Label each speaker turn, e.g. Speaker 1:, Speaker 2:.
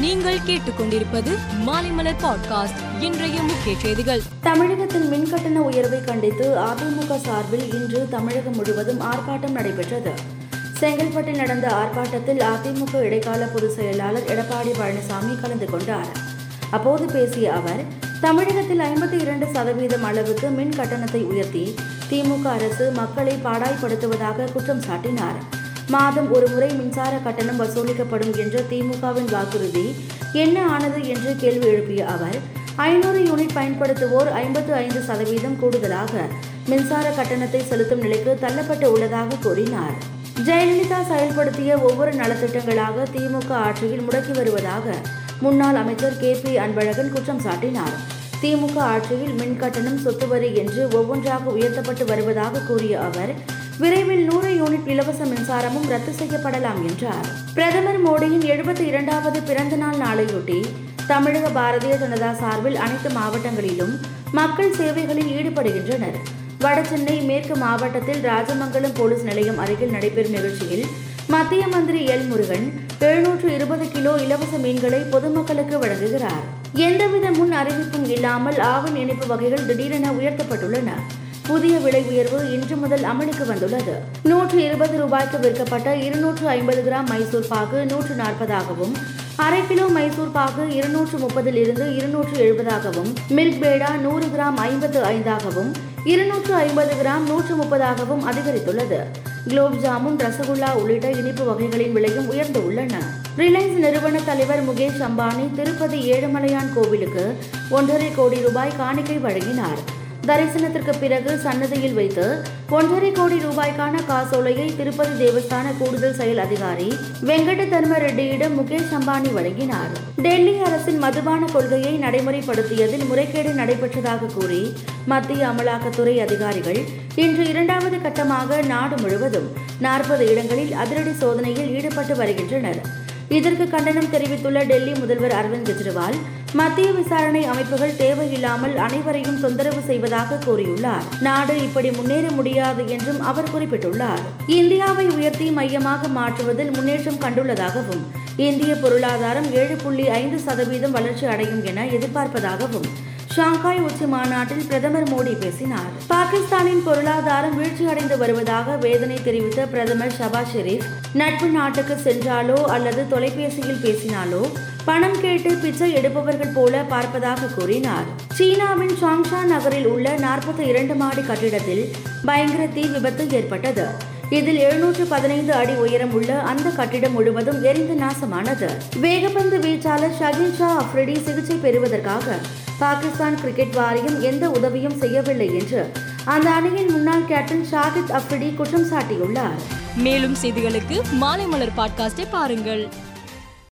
Speaker 1: நீங்கள் கேட்டுக்கொண்டிருப்பது மாலைமலர் பாட்காஸ்ட். இன்றைய முக்கிய செய்திகள்.
Speaker 2: தமிழகத்தில் மின் கட்டண உயர்வை கண்டித்து அதிமுக சார்பில் இன்று தமிழகம் முழுவதும் ஆர்ப்பாட்டம் நடைபெற்றது. செங்கல்பட்டில் நடந்த ஆர்ப்பாட்டத்தில் அதிமுக இடைக்கால பொதுச் செயலாளர் எடப்பாடி பழனிசாமி கலந்து கொண்டார். அப்போது பேசிய அவர் தமிழகத்தில் ஐம்பத்தி இரண்டு சதவீதம் அளவுக்கு மின் கட்டணத்தை உயர்த்தி திமுக அரசு மக்களை பாடாய்படுத்துவதாக குற்றம் சாட்டினார். மாதம் ஒரு முறை மின்சார கட்டணம் வசூலிக்கப்படும் என்ற திமுகவின் வாக்குறுதி. என்ன ஆனது என்று கேள்வி எழுப்பிய அவர் ஐநூறு யூனிட் பயன்படுத்துவோர் ஐம்பத்து ஐந்து சதவீதம் கூடுதலாக மின்சார கட்டணத்தை செலுத்தும் நிலைக்கு தள்ளப்பட்டு உள்ளதாக கூறினார். ஜெயலலிதா செயல்படுத்திய ஒவ்வொரு நலத்திட்டங்களாக திமுக ஆட்சியில் முடக்கி வருவதாக முன்னாள் அமைச்சர் கே பி அன்பழகன் குற்றம் சாட்டினார். திமுக ஆட்சியில் மின் கட்டணம் சொத்து வரி என்று ஒவ்வொன்றாக உயர்த்தப்பட்டு வருவதாக கூறிய அவர் விரைவில் நூறு யூனிட் இலவச மின்சாரமும் ரத்து செய்யப்படலாம் என்றார். பிரதமர் மோடியின் எழுபத்தி இரண்டாவது பிறந்த நாள் நாளையொட்டி தமிழக பாரதிய ஜனதா சார்பில் அனைத்து மாவட்டங்களிலும் மக்கள் சேவைகளில் ஈடுபடுகின்றனர். வடசென்னை மேற்கு மாவட்டத்தில் ராஜமங்கலம் போலீஸ் நிலையம் அருகில் நடைபெறும் நிகழ்ச்சியில் மத்திய மந்திரி எல் முருகன் எழுநூற்று இருபது கிலோ இலவச மீன்களை பொதுமக்களுக்கு வழங்குகிறார். எந்தவித முன் அறிவிப்பும் இல்லாமல் ஆவண் இனிப்பு வகைகள் திடீரென உயர்த்தப்பட்டுள்ளன. புதிய விலை உயர்வு இன்று முதல் அமலுக்கு வந்துள்ளது. நூற்று இருபது ரூபாய்க்கு விற்கப்பட்ட இருநூற்று ஐம்பது கிராம் மைசூர் பாகு நூற்று நாற்பதாகவும் அரை கிலோ மைசூர் பாகு இருநூற்று முப்பதில் இருந்து இருநூற்று எழுபதாகவும் மில்க் பேடா நூறு கிராம் ஐம்பத்து ஐந்தாகவும் இருநூற்று ஐம்பது கிராம் நூற்று முப்பதாகவும் அதிகரித்துள்ளது. குலோப் ஜாமுன் ரசகுல்லா உள்ளிட்ட இனிப்பு வகைகளின் விலையும் உயர்ந்து உள்ளன. ரிலையன்ஸ் நிறுவன தலைவர் முகேஷ் அம்பானி திருப்பதி ஏழுமலையான் கோவிலுக்கு ஒன்றரை கோடி ரூபாய் காணிக்கை வழங்கினார். தரிசனத்திற்கு பிறகு சன்னதியில் வைத்து ஒன்றரை கோடி ரூபாய்க்கான காசோலையை திருப்பதி தேவஸ்தான கூடுதல் செயல் அதிகாரி வெங்கட தர்ம ரெட்டியிடம் முகேஷ் அம்பானி வழங்கினார். டெல்லி அரசின் மதுபான கொள்கையை நடைமுறைப்படுத்தியதில் முறைகேடு நடைபெற்றதாக கூறி மத்திய அமலாக்கத்துறை அதிகாரிகள் இன்று இரண்டாவது கட்டமாக நாடு முழுவதும் நாற்பது இடங்களில் அதிரடி சோதனையில் ஈடுபட்டு வருகின்றனர். இதற்கு கண்டனம் தெரிவித்துள்ள டெல்லி முதல்வர் அரவிந்த் கெஜ்ரிவால் மத்திய விசாரணை அமைப்புகள் தேவையில்லாமல் அனைவரையும் தொந்தரவு செய்வதாக கூறியுள்ளார். நாடு இப்படி முன்னேற முடியாது என்றும் அவர் குறிப்பிட்டுள்ளார். இந்தியாவை உயர்த்தி மையமாக மாற்றுவதில் முன்னேற்றம் கண்டுள்ளதாகவும் இந்திய பொருளாதாரம் ஏழு புள்ளி ஐந்து சதவீதம் வளர்ச்சி அடையும் என எதிர்பார்ப்பதாகவும் ஷாங்காய் உச்சி மாநாட்டில் பிரதமர் மோடி பேசினார். பாகிஸ்தானின் பொருளாதாரம் வீழ்ச்சியடைந்து வருவதாக வேதனை தெரிவித்த பிரதமர் ஷபாஸ் ஷெரீப் நட்பு நாட்டுக்கு சென்றாலோ அல்லது தொலைபேசியில் பேசினாலோ பணம் கேட்டு பிச்சை எடுப்பவர்கள் போல பார்ப்பதாக கூறினார். சீனாவின் சாங்ஷா நகரில் உள்ள நாற்பத்தி இரண்டு மாடி கட்டிடத்தில் பயங்கர தீ விபத்து ஏற்பட்டது. இதில் எழுநூற்று பதினைந்து அடி உயரம் உள்ள அந்த கட்டிடம் முழுவதும் எரிந்து நாசமானது. வேகப்பந்து வீச்சாளர் ஷகின் ஷா அப்ரிடி சிகிச்சை பெறுவதற்காக பாகிஸ்தான் கிரிக்கெட் வாரியம் எந்த உதவியும் செய்யவில்லை என்று அந்த அணியின் முன்னாள் கேப்டன் ஷாகித் அப்ரிடி குற்றம் சாட்டியுள்ளார்.
Speaker 1: மேலும் செய்திகளுக்கு மாலை மலர் பாட்காஸ்டை பாருங்கள்.